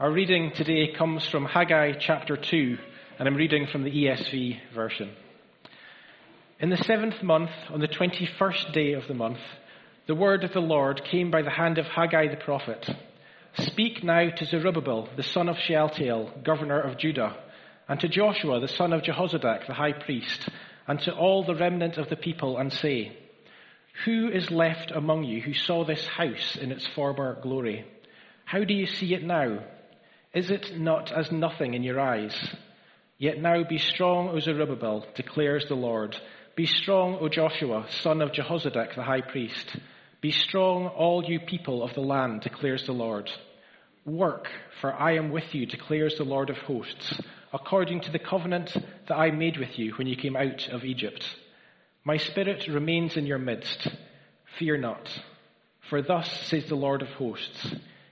Our reading today comes from Haggai chapter 2, and I'm reading from the ESV version. In the seventh month, on the 21st day of the month, the word of the Lord came by the hand of Haggai the prophet. Speak now to Zerubbabel, the son of Shealtiel, governor of Judah, and to Joshua, the son of Jehozadak, the high priest, and to all the remnant of the people, and say, Who is left among you who saw this house in its former glory? How do you see it now? Is it not as nothing in your eyes? Yet now be strong, O Zerubbabel, declares the Lord. Be strong, O Joshua, son of Jehozadak the high priest. Be strong, all you people of the land, declares the Lord. Work, for I am with you, declares the Lord of hosts, according to the covenant that I made with you when you came out of Egypt. My spirit remains in your midst. Fear not. For thus says the Lord of hosts,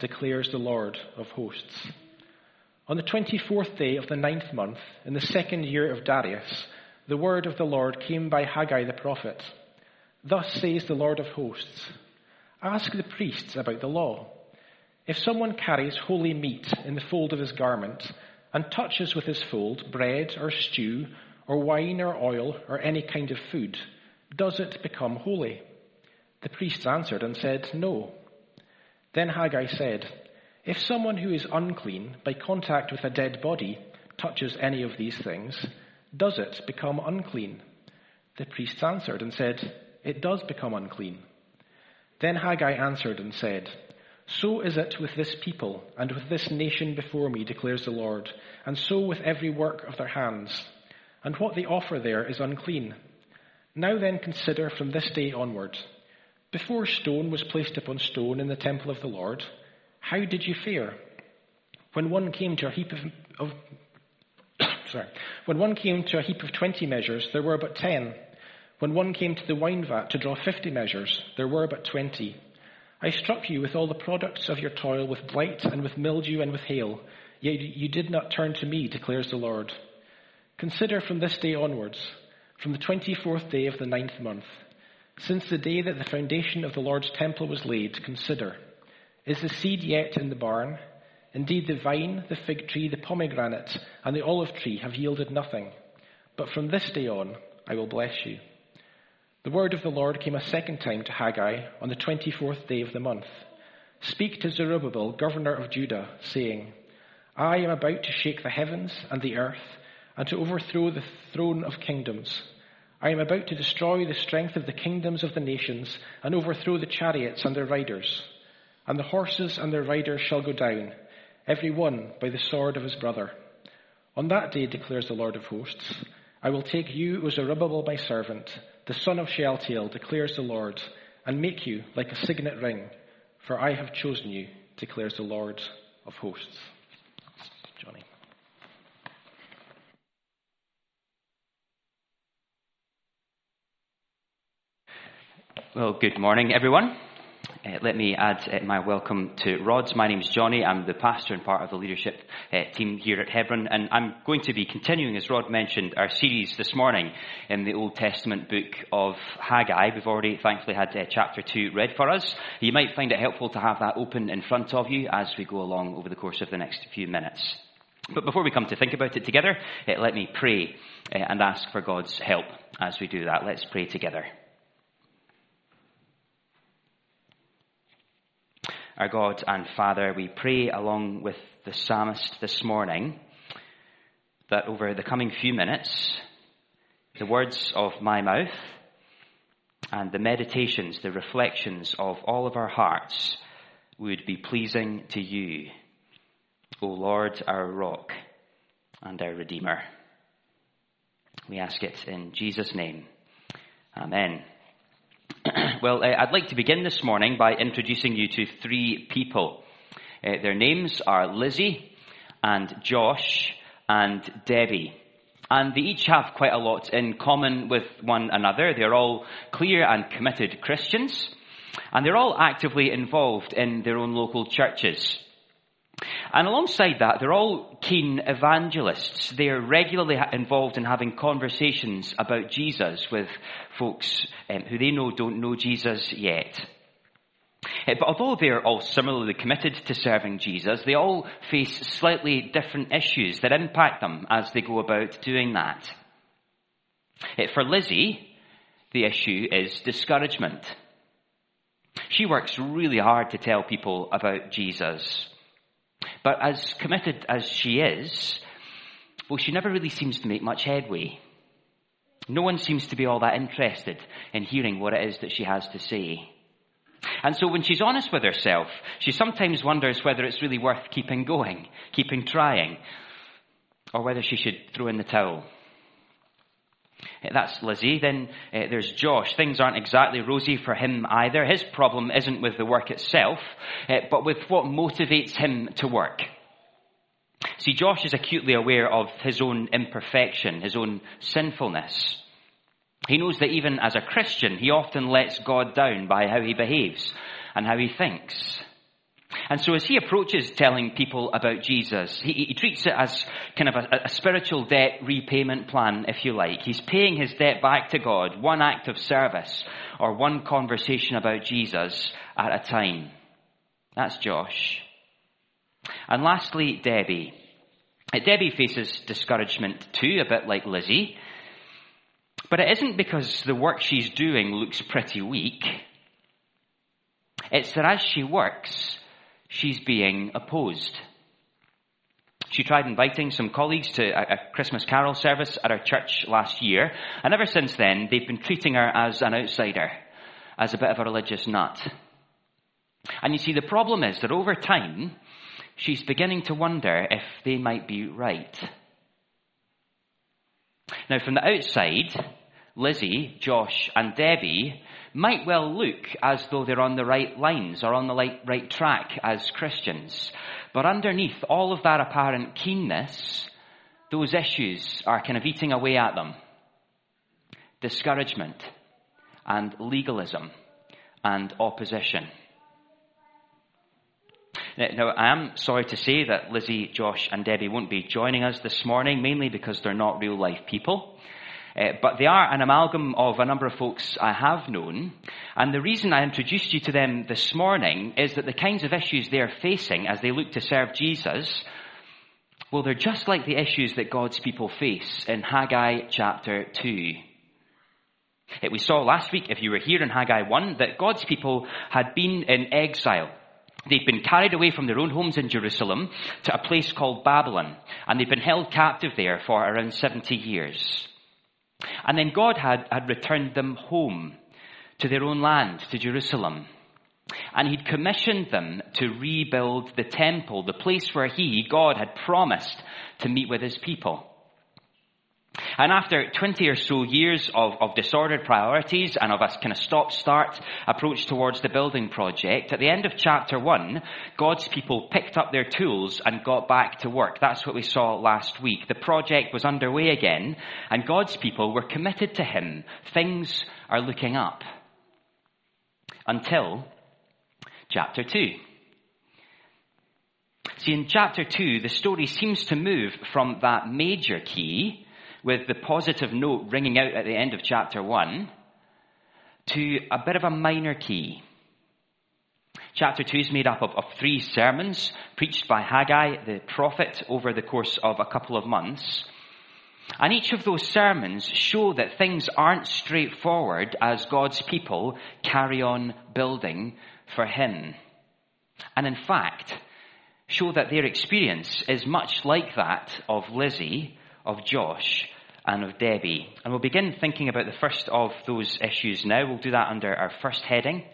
declares the Lord of hosts. On the 24th day of the ninth month, in the second year of Darius, the word of the Lord came by Haggai the prophet. Thus says the Lord of hosts Ask the priests about the law. If someone carries holy meat in the fold of his garment, and touches with his fold bread or stew, or wine or oil, or any kind of food, does it become holy? The priests answered and said, No. Then Haggai said, If someone who is unclean by contact with a dead body touches any of these things, does it become unclean? The priests answered and said, It does become unclean. Then Haggai answered and said, So is it with this people and with this nation before me, declares the Lord, and so with every work of their hands. And what they offer there is unclean. Now then consider from this day onward before stone was placed upon stone in the temple of the Lord, how did you fare? When one came to a heap of, of sorry, when one came to a heap of twenty measures, there were but ten. When one came to the wine vat to draw fifty measures, there were but twenty. I struck you with all the products of your toil, with blight and with mildew and with hail, yet you did not turn to me, declares the Lord. Consider from this day onwards, from the twenty fourth day of the ninth month, since the day that the foundation of the Lord's temple was laid, consider Is the seed yet in the barn? Indeed, the vine, the fig tree, the pomegranate, and the olive tree have yielded nothing. But from this day on, I will bless you. The word of the Lord came a second time to Haggai on the 24th day of the month. Speak to Zerubbabel, governor of Judah, saying, I am about to shake the heavens and the earth, and to overthrow the throne of kingdoms. I am about to destroy the strength of the kingdoms of the nations and overthrow the chariots and their riders. And the horses and their riders shall go down, every one by the sword of his brother. On that day, declares the Lord of hosts, I will take you, O Zerubbabel, my servant, the son of Shealtiel, declares the Lord, and make you like a signet ring, for I have chosen you, declares the Lord of hosts. Johnny. Well, good morning, everyone. Uh, let me add uh, my welcome to Rod's. My name is Johnny. I'm the pastor and part of the leadership uh, team here at Hebron, and I'm going to be continuing, as Rod mentioned, our series this morning in the Old Testament book of Haggai. We've already, thankfully, had uh, chapter 2 read for us. You might find it helpful to have that open in front of you as we go along over the course of the next few minutes. But before we come to think about it together, uh, let me pray uh, and ask for God's help as we do that. Let's pray together. Our God and Father, we pray along with the psalmist this morning that over the coming few minutes, the words of my mouth and the meditations, the reflections of all of our hearts would be pleasing to you, O Lord, our rock and our Redeemer. We ask it in Jesus' name. Amen. Well, uh, I'd like to begin this morning by introducing you to three people. Uh, their names are Lizzie, and Josh and Debbie. And they each have quite a lot in common with one another. They're all clear and committed Christians. And they're all actively involved in their own local churches. And alongside that, they're all keen evangelists. They're regularly involved in having conversations about Jesus with folks um, who they know don't know Jesus yet. Uh, but although they're all similarly committed to serving Jesus, they all face slightly different issues that impact them as they go about doing that. Uh, for Lizzie, the issue is discouragement. She works really hard to tell people about Jesus. But as committed as she is, well, she never really seems to make much headway. No one seems to be all that interested in hearing what it is that she has to say. And so when she's honest with herself, she sometimes wonders whether it's really worth keeping going, keeping trying, or whether she should throw in the towel. Eh, that's Lizzie. Then uh, there's Josh. Things aren't exactly rosy for him either. His problem isn't with the work itself, uh, but with what motivates him to work. See, Josh is acutely aware of his own imperfection, his own sinfulness. He knows that even as a Christian, he often lets God down by how he behaves and how he thinks. And so as he approaches telling people about Jesus, he, he treats it as kind of a, a, spiritual debt repayment plan, if you like. He's paying his debt back to God, one act of service or one conversation about Jesus at a time. That's Josh. And lastly, Debbie. Uh, Debbie faces discouragement too, a bit like Lizzie. But it isn't because the work she's doing looks pretty weak. It's that as she works, she's being opposed. She tried inviting some colleagues to a, Christmas carol service at our church last year, and ever since then, they've been treating her as an outsider, as a bit of a religious nut. And you see, the problem is that over time, she's beginning to wonder if they might be right. Now, from the outside, Lizzie, Josh, and Debbie might well look as though they're on the right lines or on the right, right track as Christians. But underneath all of that apparent keenness, those issues are kind of eating away at them. Discouragement and legalism and opposition. Now, I am sorry to say that Lizzie, Josh, and Debbie won't be joining us this morning, mainly because they're not real life people. Uh, but they are an amalgam of a number of folks I have known. And the reason I introduced you to them this morning is that the kinds of issues they're facing as they look to serve Jesus, well, they're just like the issues that God's people face in Haggai chapter 2. Uh, we saw last week, if you were here in Haggai 1, that God's people had been in exile. They'd been carried away from their own homes in Jerusalem to a place called Babylon, and they'd been held captive there for around 70 years. And then God had, had returned them home to their own land, to Jerusalem. And he'd commissioned them to rebuild the temple, the place where he, God, had promised to meet with his people. And after 20 or so years of, of disordered priorities and of a kind of stop-start approach towards the building project, at the end of chapter 1, God's people picked up their tools and got back to work. That's what we saw last week. The project was underway again, and God's people were committed to Him. Things are looking up. Until chapter 2. See, in chapter 2, the story seems to move from that major key with the positive note ringing out at the end of chapter 1 to a bit of a minor key. Chapter 2 is made up of, of, three sermons preached by Haggai, the prophet, over the course of a couple of months. And each of those sermons show that things aren't straightforward as God's people carry on building for Him. And in fact, show that their experience is much like that of Lizzie of Josh and of Debbie. And we'll begin thinking about the first of those issues now. We'll do that under our first heading.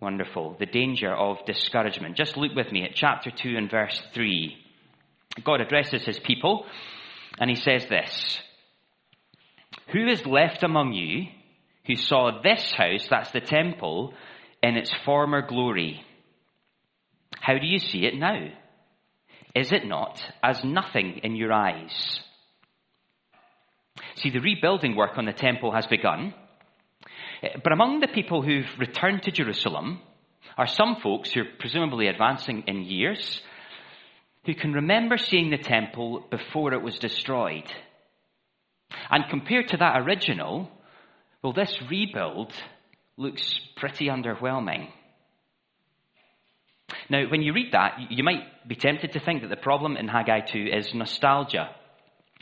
Wonderful. The danger of discouragement. Just look with me at chapter 2 and verse 3. God addresses his people and he says this Who is left among you who saw this house, that's the temple, in its former glory? How do you see it now? is it not, as nothing in your eyes? See, the rebuilding work on the temple has begun. Eh, but among the people who've returned to Jerusalem are some folks who are presumably advancing in years who can remember seeing the temple before it was destroyed. And compared to that original, well, this rebuild looks pretty underwhelming. Now, when you read that, you might be tempted to think that the problem in Haggai 2 is nostalgia.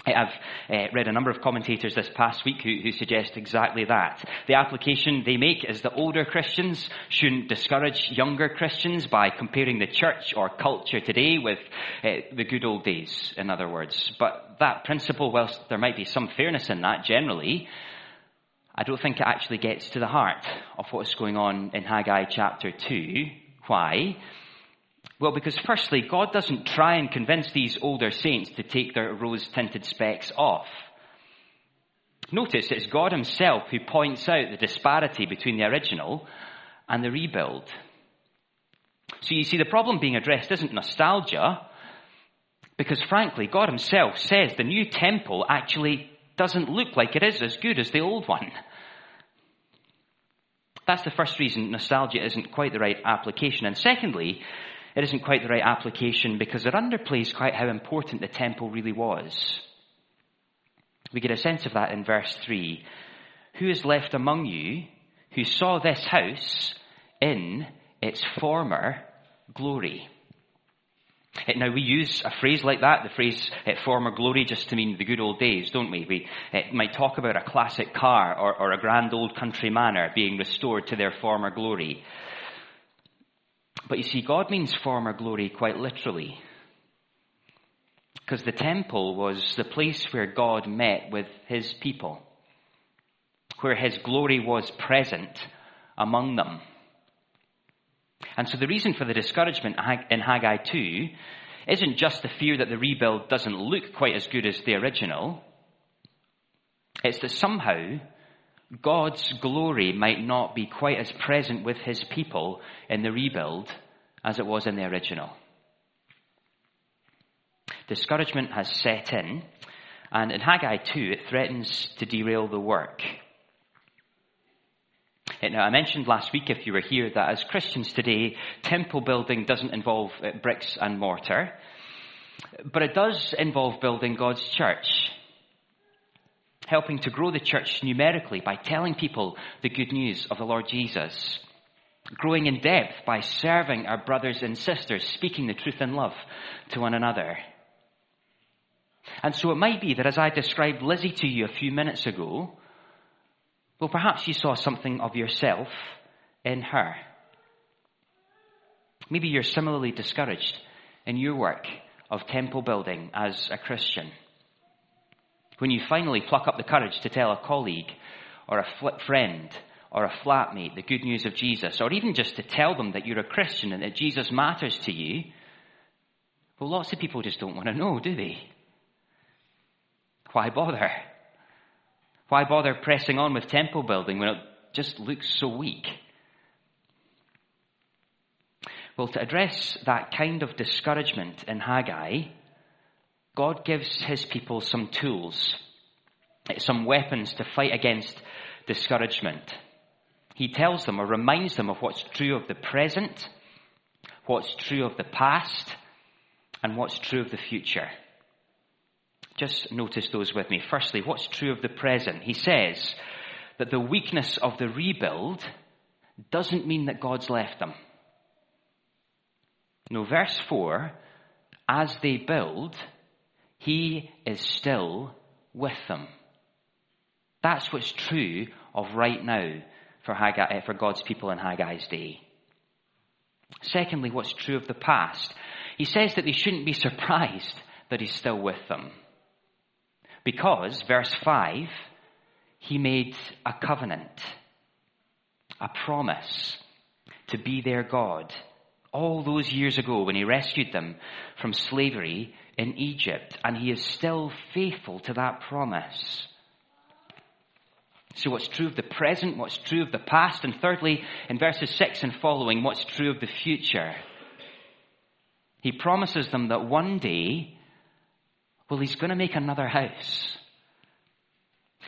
I've uh, read a number of commentators this past week who, who, suggest exactly that. The application they make is that older Christians shouldn't discourage younger Christians by comparing the church or culture today with uh, the good old days, in other words. But that principle, whilst there might be some fairness in that generally, I don't think it actually gets to the heart of what's going on in Haggai chapter 2. Why? Well, because firstly, God doesn't try and convince these older saints to take their rose tinted specs off. Notice it's God Himself who points out the disparity between the original and the rebuild. So you see, the problem being addressed isn't nostalgia, because frankly, God Himself says the new temple actually doesn't look like it is as good as the old one. That's the first reason nostalgia isn't quite the right application. And secondly, it isn't quite the right application because it underplays quite how important the temple really was. We get a sense of that in verse 3. Who is left among you who saw this house in its former glory? Now, we use a phrase like that, the phrase eh, former glory, just to mean the good old days, don't we? We eh, might talk about a classic car or, or a grand old country manor being restored to their former glory. But you see, God means former glory quite literally. Because the temple was the place where God met with his people, where his glory was present among them. And so the reason for the discouragement in Haggai 2 isn't just the fear that the rebuild doesn't look quite as good as the original. It's that somehow God's glory might not be quite as present with his people in the rebuild as it was in the original. Discouragement has set in, and in Haggai 2, it threatens to derail the work. Now, I mentioned last week, if you were here, that as Christians today, temple building doesn't involve uh, bricks and mortar, but it does involve building God's church helping to grow the church numerically by telling people the good news of the Lord Jesus. Growing in depth by serving our brothers and sisters, speaking the truth in love to one another. And so it might be that as I described Lizzie to you a few minutes ago, well, perhaps you saw something of yourself in her. Maybe you're similarly discouraged in your work of temple building as a Christian. When you finally pluck up the courage to tell a colleague or a friend or a flatmate the good news of Jesus, or even just to tell them that you're a Christian and that Jesus matters to you, well, lots of people just don't want to know, do they? Why bother? Why bother pressing on with temple building when it just looks so weak? Well, to address that kind of discouragement in Haggai, God gives his people some tools, some weapons to fight against discouragement. He tells them or reminds them of what's true of the present, what's true of the past, and what's true of the future. Just notice those with me. Firstly, what's true of the present? He says that the weakness of the rebuild doesn't mean that God's left them. No, verse 4 as they build, he is still with them. That's what's true of right now for, Haggai, eh, for God's people in Haggai's day. Secondly, what's true of the past? He says that they shouldn't be surprised that he's still with them. Because, verse 5, he made a covenant, a promise to be their God all those years ago when he rescued them from slavery in Egypt, and he is still faithful to that promise. So, what's true of the present, what's true of the past, and thirdly, in verses 6 and following, what's true of the future? He promises them that one day, well, he's going to make another house.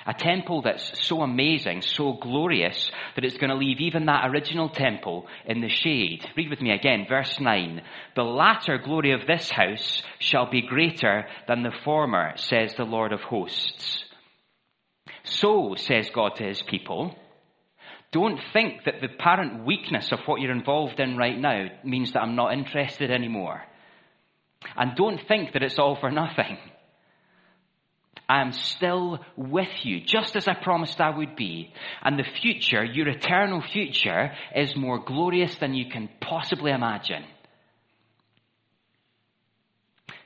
A temple that's so amazing, so glorious, that it's going to leave even that original temple in the shade. Read with me again, verse 9. The latter glory of this house shall be greater than the former, says the Lord of hosts. So, says God to his people, don't think that the apparent weakness of what you're involved in right now means that I'm not interested anymore. And don't think that it's all for nothing. I am still with you, just as I promised I would be. And the future, your eternal future, is more glorious than you can possibly imagine.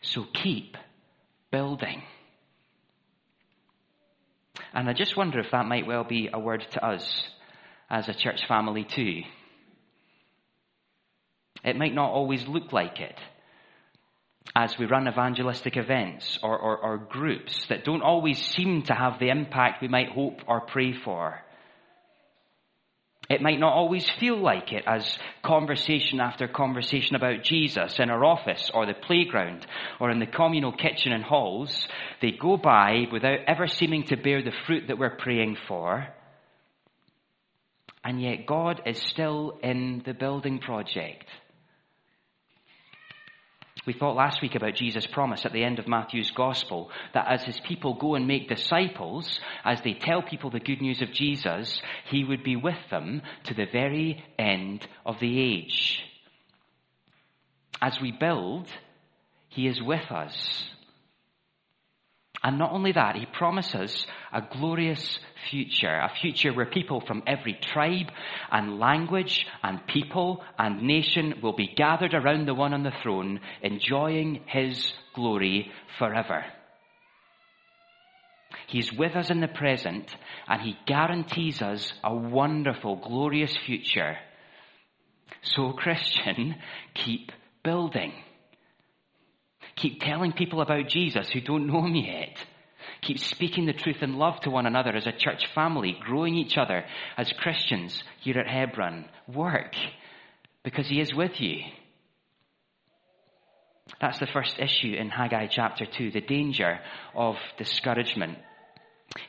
So keep building. And I just wonder if that might well be a word to us as a church family too. It might not always look like it as we run evangelistic events or, or, or, groups that don't always seem to have the impact we might hope or pray for. It might not always feel like it as conversation after conversation about Jesus in our office or the playground or in the communal kitchen and halls, they go by without ever seeming to bear the fruit that we're praying for. And yet God is still in the building project. We thought last week about Jesus' promise at the end of Matthew's gospel that as his people go and make disciples, as they tell people the good news of Jesus, he would be with them to the very end of the age. As we build, he is with us. And not only that, he promises a glorious future, a future where people from every tribe and language and people and nation will be gathered around the one on the throne, enjoying his glory forever. He's with us in the present and he guarantees us a wonderful, glorious future. So, Christian, keep building. Keep telling people about Jesus who don't know him yet. Keep speaking the truth in love to one another as a church family, growing each other as Christians here at Hebron. Work because he is with you. That's the first issue in Haggai chapter 2, the danger of discouragement.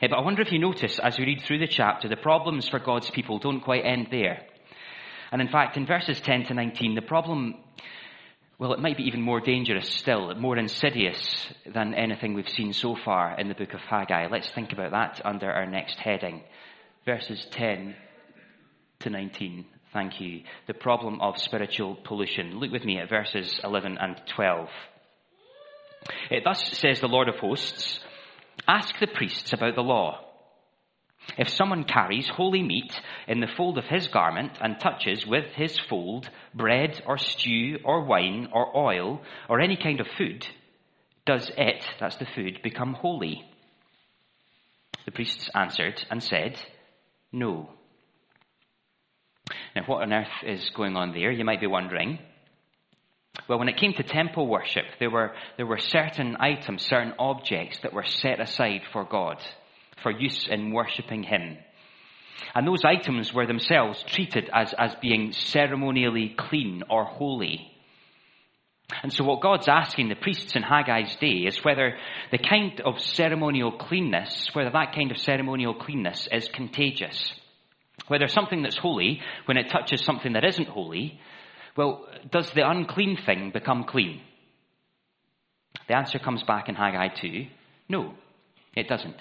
Yeah, but I wonder if you notice as we read through the chapter, the problems for God's people don't quite end there. And in fact, in verses 10 to 19, the problem well, it might be even more dangerous still, more insidious than anything we've seen so far in the book of Haggai. Let's think about that under our next heading. Verses 10 to 19. Thank you. The problem of spiritual pollution. Look with me at verses 11 and 12. It thus says the Lord of hosts, ask the priests about the law. If someone carries holy meat in the fold of his garment and touches with his fold bread or stew or wine or oil or any kind of food, does it, that's the food, become holy? The priests answered and said, No. Now, what on earth is going on there? You might be wondering. Well, when it came to temple worship, there were, there were certain items, certain objects that were set aside for God for use in worshipping Him. And those items were themselves treated as, as being ceremonially clean or holy. And so what God's asking the priests in Haggai's day is whether the kind of ceremonial cleanness, whether that kind of ceremonial cleanness is contagious. Whether something that's holy, when it touches something that isn't holy, well, does the unclean thing become clean? The answer comes back in Haggai 2. No, it doesn't.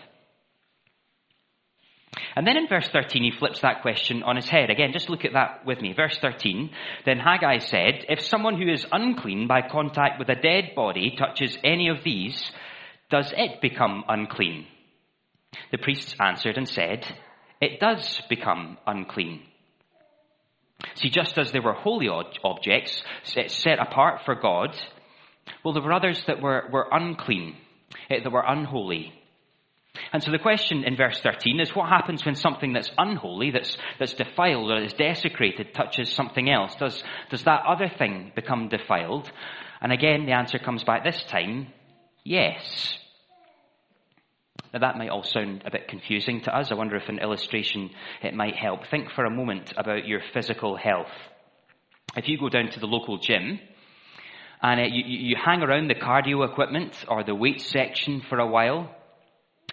And then in verse 13, he flips that question on his head. Again, just look at that with me. Verse 13. Then Haggai said, If someone who is unclean by contact with a dead body touches any of these, does it become unclean? The priests answered and said, It does become unclean. See, just as there were holy objects set apart for God, well, there were others that were, were unclean, eh, that were unholy. And so the question in verse 13 is what happens when something that's unholy, that's, that's defiled or is desecrated touches something else? Does, does that other thing become defiled? And again, the answer comes back this time, yes. Now that might all sound a bit confusing to us. I wonder if an illustration it might help. Think for a moment about your physical health. If you go down to the local gym and uh, you, you hang around the cardio equipment or the weight section for a while,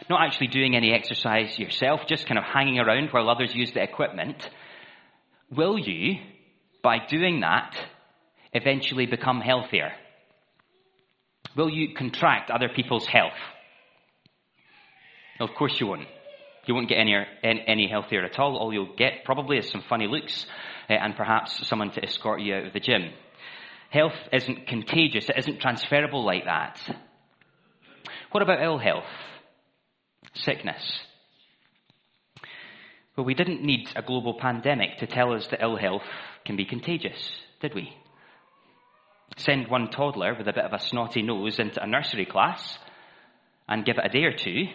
not actually doing any exercise yourself, just kind of hanging around while others use the equipment, will you, by doing that, eventually become healthier? Will you contract other people's health? of course you won't. You won't get any, any healthier at all. All you'll get probably is some funny looks uh, and perhaps someone to escort you out of the gym. Health isn't contagious. It isn't transferable like that. What about ill health? Sickness. Well, we didn't need a global pandemic to tell us that ill health can be contagious, did we? Send one toddler with a bit of a snotty nose into a nursery class and give it a day or two,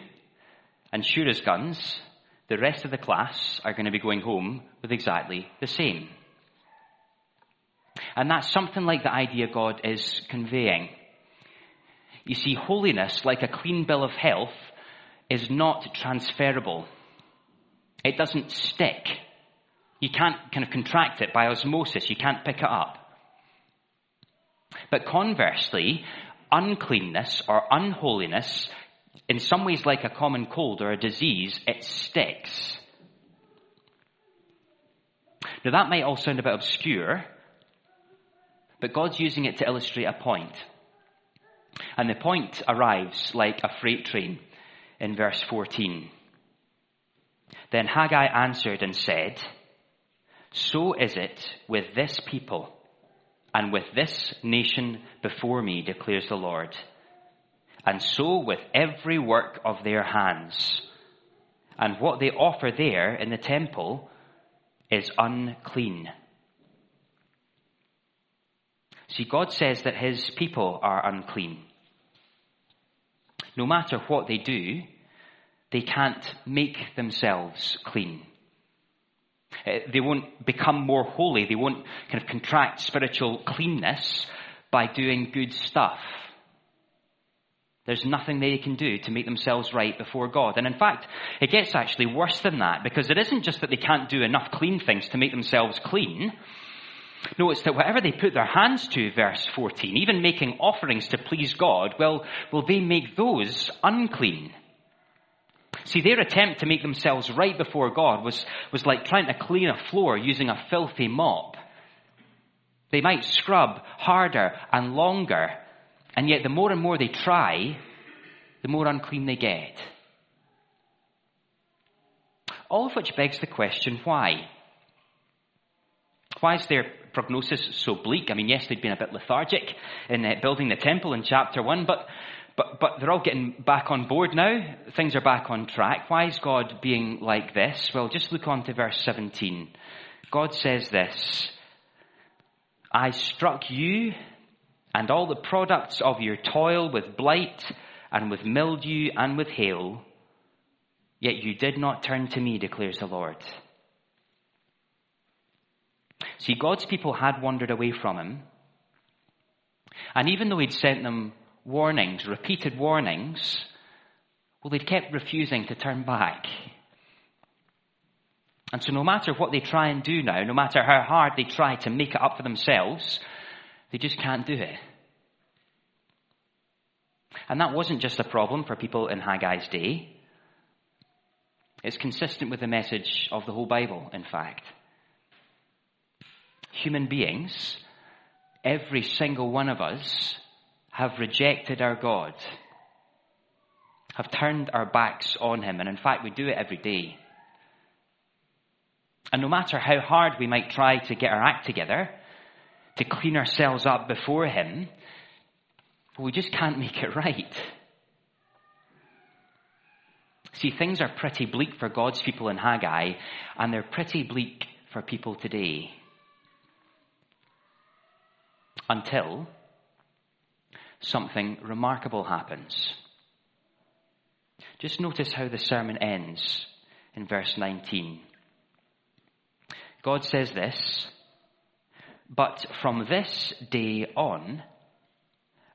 and sure as guns, the rest of the class are going to be going home with exactly the same. And that's something like the idea God is conveying. You see, holiness, like a clean bill of health, is not transferable. It doesn't stick. You can't kind of contract it by osmosis. You can't pick it up. But conversely, uncleanness or unholiness, in some ways like a common cold or a disease, it sticks. Now that might all sound a bit obscure, but God's using it to illustrate a point. And the point arrives like a freight train in verse 14. Then Haggai answered and said, So is it with this people and with this nation before me, declares the Lord. And so with every work of their hands. And what they offer there in the temple is unclean. See, God says that his people are unclean. No matter what they do, they can't make themselves clean. Uh, they won't become more holy. They won't kind of contract spiritual cleanness by doing good stuff. There's nothing they can do to make themselves right before God. And in fact, it gets actually worse than that because it isn't just that they can't do enough clean things to make themselves clean. No, it's that whatever they put their hands to, verse 14, even making offerings to please God, well, will they make those unclean? See, their attempt to make themselves right before God was, was like trying to clean a floor using a filthy mop. They might scrub harder and longer, and yet the more and more they try, the more unclean they get. All of which begs the question why? Why is their prognosis so bleak? I mean, yes, they'd been a bit lethargic in uh, building the temple in chapter 1, but but, but they're all getting back on board now. Things are back on track. Why is God being like this? Well, just look on to verse 17. God says this I struck you and all the products of your toil with blight and with mildew and with hail, yet you did not turn to me, declares the Lord. See, God's people had wandered away from him. And even though he'd sent them warnings, repeated warnings, well, they'd kept refusing to turn back. And so, no matter what they try and do now, no matter how hard they try to make it up for themselves, they just can't do it. And that wasn't just a problem for people in Haggai's day. It's consistent with the message of the whole Bible, in fact. Human beings, every single one of us, have rejected our God, have turned our backs on Him, and in fact, we do it every day. And no matter how hard we might try to get our act together, to clean ourselves up before Him, we just can't make it right. See, things are pretty bleak for God's people in Haggai, and they're pretty bleak for people today. Until something remarkable happens. Just notice how the sermon ends in verse 19. God says this, but from this day on,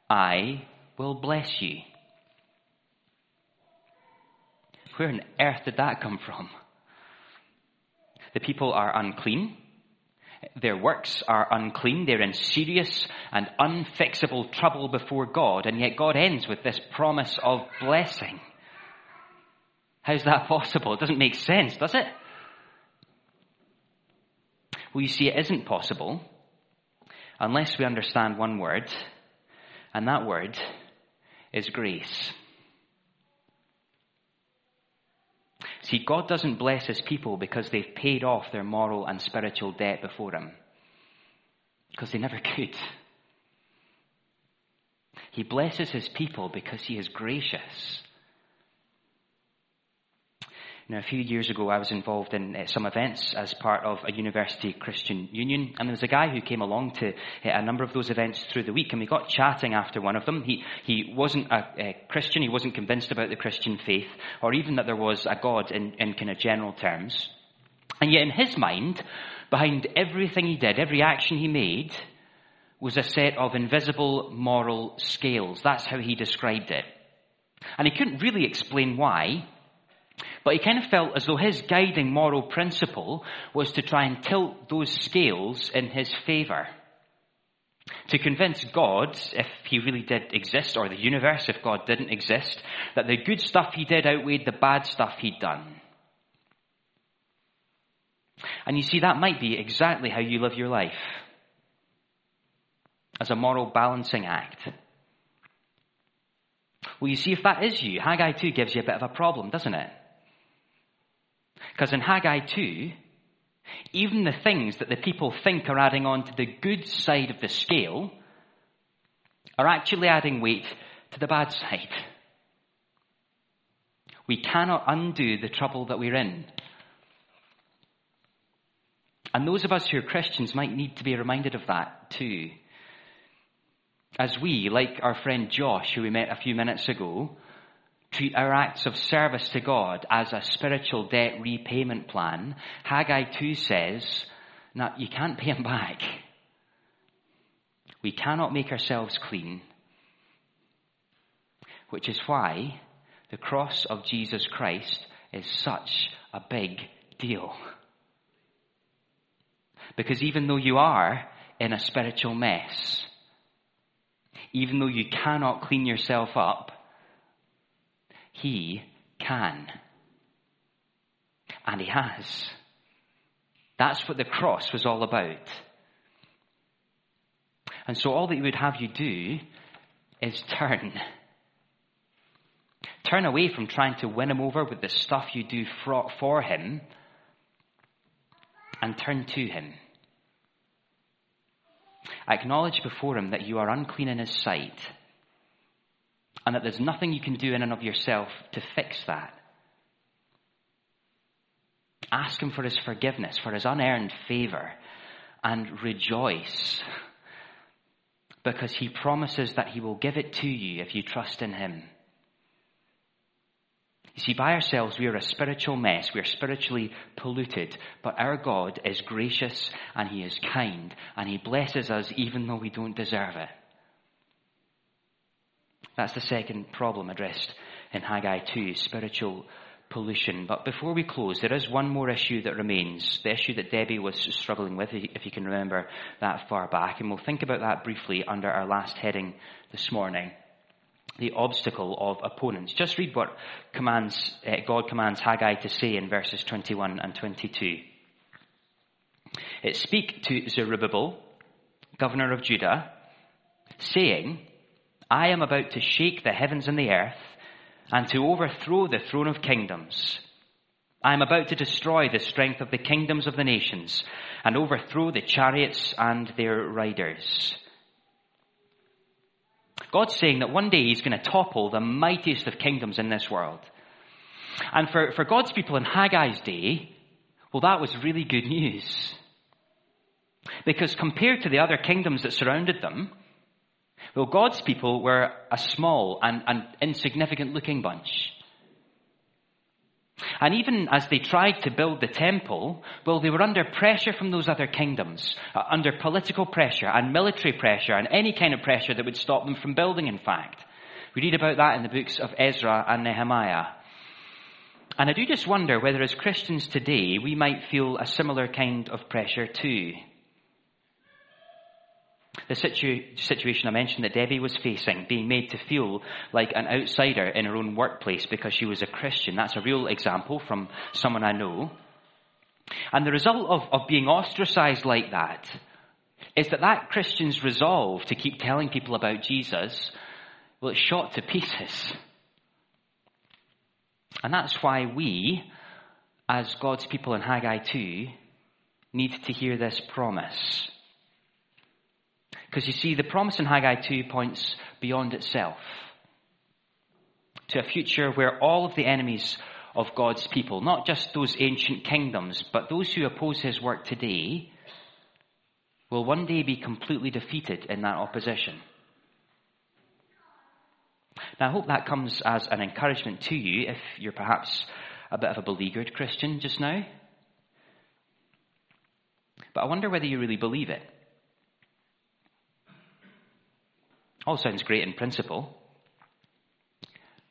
I will bless you. Where on earth did that come from? The people are unclean. Their works are unclean. They're in serious and unfixable trouble before God. And yet God ends with this promise of blessing. How's that possible? It doesn't make sense, does it? Well, you see, it isn't possible unless we understand one word, and that word is grace. See, God doesn't bless his people because they've paid off their moral and spiritual debt before him, because they never could. He blesses his people because he is gracious. Now, a few years ago, I was involved in uh, some events as part of a university Christian union, and there was a guy who came along to uh, a number of those events through the week, and we got chatting after one of them. He, he wasn't a, a Christian, he wasn't convinced about the Christian faith, or even that there was a God in, in kind of general terms. And yet, in his mind, behind everything he did, every action he made, was a set of invisible moral scales. That's how he described it. And he couldn't really explain why, but he kind of felt as though his guiding moral principle was to try and tilt those scales in his favor. To convince God, if he really did exist, or the universe, if God didn't exist, that the good stuff he did outweighed the bad stuff he'd done. And you see, that might be exactly how you live your life as a moral balancing act. Well, you see, if that is you, Haggai 2 gives you a bit of a problem, doesn't it? Because in Haggai 2, even the things that the people think are adding on to the good side of the scale are actually adding weight to the bad side. We cannot undo the trouble that we're in. And those of us who are Christians might need to be reminded of that too. As we, like our friend Josh, who we met a few minutes ago, treat our acts of service to God as a spiritual debt repayment plan, Haggai 2 says, now you can't pay him back. We cannot make ourselves clean. Which is why the cross of Jesus Christ is such a big deal. Because even though you are in a spiritual mess, even though you cannot clean yourself up, he can. And He has. That's what the cross was all about. And so all that He would have you do is turn. Turn away from trying to win Him over with the stuff you do for Him and turn to Him. Acknowledge before Him that you are unclean in His sight and that there's nothing you can do in and of yourself to fix that. Ask Him for His forgiveness, for His unearned favor, and rejoice because He promises that He will give it to you if you trust in Him. You see, by ourselves, we are a spiritual mess. We are spiritually polluted. But our God is gracious and He is kind and He blesses us even though we don't deserve it. That's the second problem addressed in Haggai 2, spiritual pollution. But before we close, there is one more issue that remains, the issue that Debbie was struggling with, if you can remember that far back. And we'll think about that briefly under our last heading this morning. The obstacle of opponents. Just read what commands, uh, God commands Haggai to say in verses 21 and 22. It speak to Zerubbabel, governor of Judah, saying, I am about to shake the heavens and the earth and to overthrow the throne of kingdoms. I am about to destroy the strength of the kingdoms of the nations and overthrow the chariots and their riders. God's saying that one day He's going to topple the mightiest of kingdoms in this world. And for, for God's people in Haggai's day, well, that was really good news. Because compared to the other kingdoms that surrounded them, well, God's people were a small and, and insignificant looking bunch. And even as they tried to build the temple, well, they were under pressure from those other kingdoms, uh, under political pressure and military pressure and any kind of pressure that would stop them from building, in fact. We read about that in the books of Ezra and Nehemiah. And I do just wonder whether as Christians today we might feel a similar kind of pressure too. The situ- situation I mentioned that Debbie was facing, being made to feel like an outsider in her own workplace because she was a Christian, that's a real example from someone I know. And the result of, of being ostracized like that is that that Christian's resolve to keep telling people about Jesus, well, it's shot to pieces. And that's why we, as God's people in Haggai 2, need to hear this promise. Because you see, the promise in Haggai 2 points beyond itself to a future where all of the enemies of God's people, not just those ancient kingdoms, but those who oppose his work today, will one day be completely defeated in that opposition. Now, I hope that comes as an encouragement to you if you're perhaps a bit of a beleaguered Christian just now. But I wonder whether you really believe it. All sounds great in principle,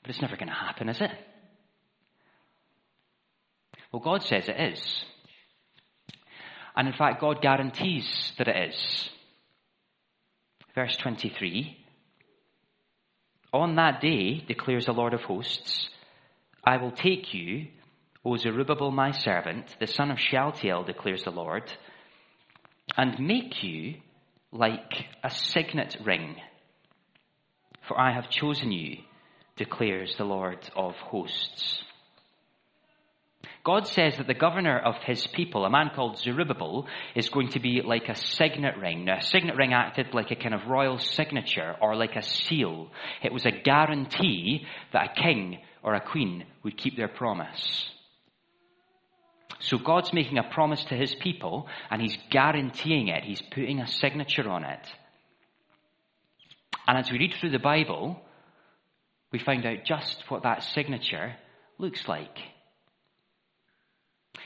but it's never going to happen, is it? Well, God says it is. And in fact, God guarantees that it is. Verse 23 On that day, declares the Lord of hosts, I will take you, O Zerubbabel, my servant, the son of Shealtiel, declares the Lord, and make you like a signet ring. For I have chosen you, declares the Lord of hosts. God says that the governor of his people, a man called Zerubbabel, is going to be like a signet ring. Now, a signet ring acted like a kind of royal signature or like a seal. It was a guarantee that a king or a queen would keep their promise. So God's making a promise to his people and he's guaranteeing it. He's putting a signature on it. And as we read through the Bible, we find out just what that signature looks like.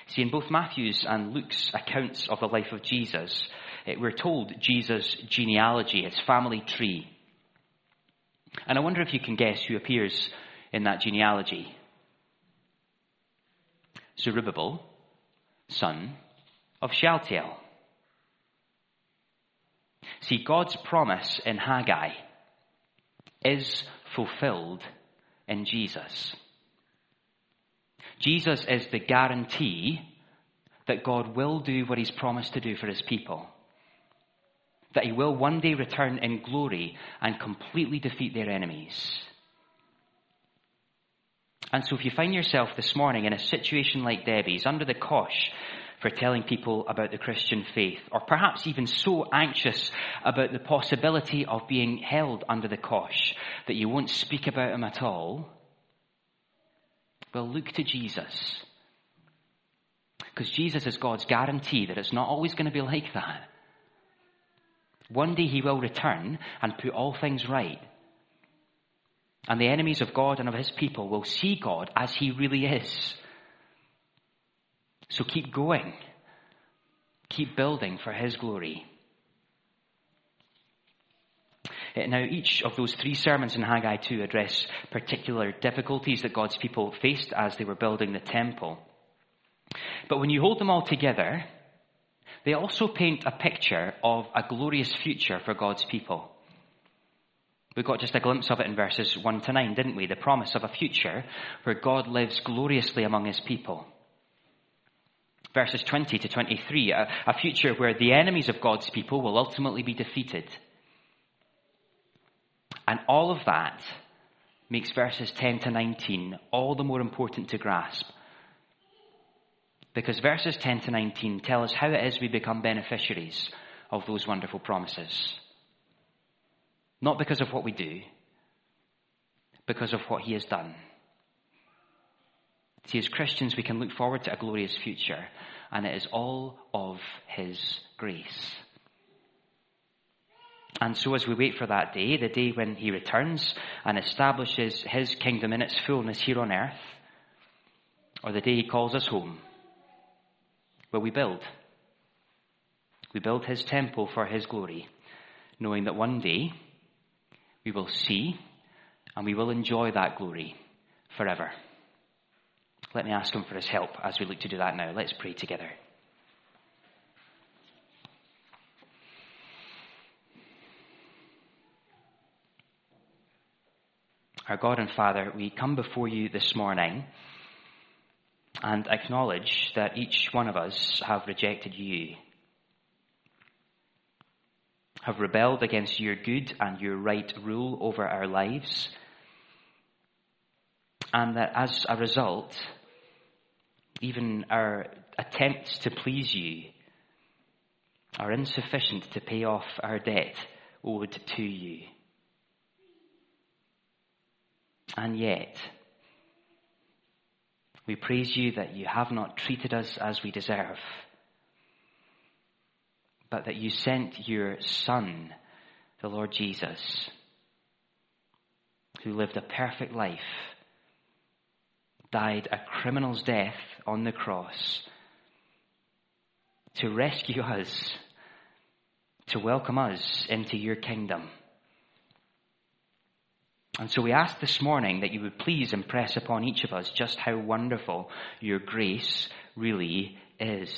See, in both Matthew's and Luke's accounts of the life of Jesus, eh, we're told Jesus' genealogy, his family tree. And I wonder if you can guess who appears in that genealogy. Zerubbabel, son of Shealtiel. See, God's promise in Haggai is fulfilled in Jesus. Jesus is the guarantee that God will do what he's promised to do for his people. That he will one day return in glory and completely defeat their enemies. And so if you find yourself this morning in a situation like Debbie's, under the cosh for telling people about the Christian faith, or perhaps even so anxious about the possibility of being held under the cosh that you won't speak about him at all, well, look to Jesus. Because Jesus is God's guarantee that it's not always going to be like that. One day he will return and put all things right. And the enemies of God and of his people will see God as he really is. So keep going. Keep building for his glory. Uh, now, each of those three sermons in Haggai 2 address particular difficulties that God's people faced as they were building the temple. But when you hold them all together, they also paint a picture of a glorious future for God's people. We got just a glimpse of it in verses 1 to 9, didn't we? The promise of a future where God lives gloriously among his people. Verses 20 to 23, a, a future where the enemies of God's people will ultimately be defeated. And all of that makes verses 10 to 19 all the more important to grasp. Because verses 10 to 19 tell us how it is we become beneficiaries of those wonderful promises. Not because of what we do, because of what He has done. See, as Christians, we can look forward to a glorious future, and it is all of His grace. And so, as we wait for that day, the day when he returns and establishes his kingdom in its fullness here on earth, or the day he calls us home, where we build. We build his temple for his glory, knowing that one day we will see and we will enjoy that glory forever. Let me ask Him for His help as we look to do that now. Let's pray together. Our God and Father, we come before you this morning and acknowledge that each one of us have rejected you, have rebelled against your good and your right rule over our lives, and that as a result, even our attempts to please you are insufficient to pay off our debt owed to you. And yet, we praise you that you have not treated us as we deserve, but that you sent your Son, the Lord Jesus, who lived a perfect life, died a criminal's death on the cross to rescue us, to welcome us into your kingdom. And so we ask this morning that you would please impress upon each of us just how wonderful your grace really is.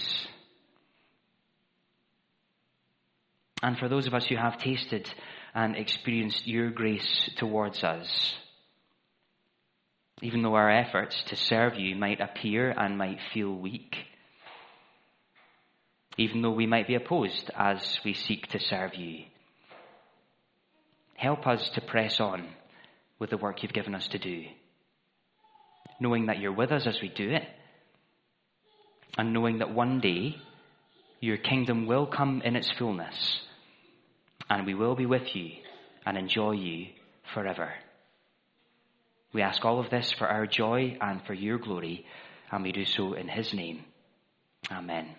And for those of us who have tasted and experienced your grace towards us, even though our efforts to serve you might appear and might feel weak, even though we might be opposed as we seek to serve you, help us to press on with the work you've given us to do. Knowing that you're with us as we do it, and knowing that one day your kingdom will come in its fullness, and we will be with you and enjoy you forever. We ask all of this for our joy and for your glory, and we do so in His name. Amen.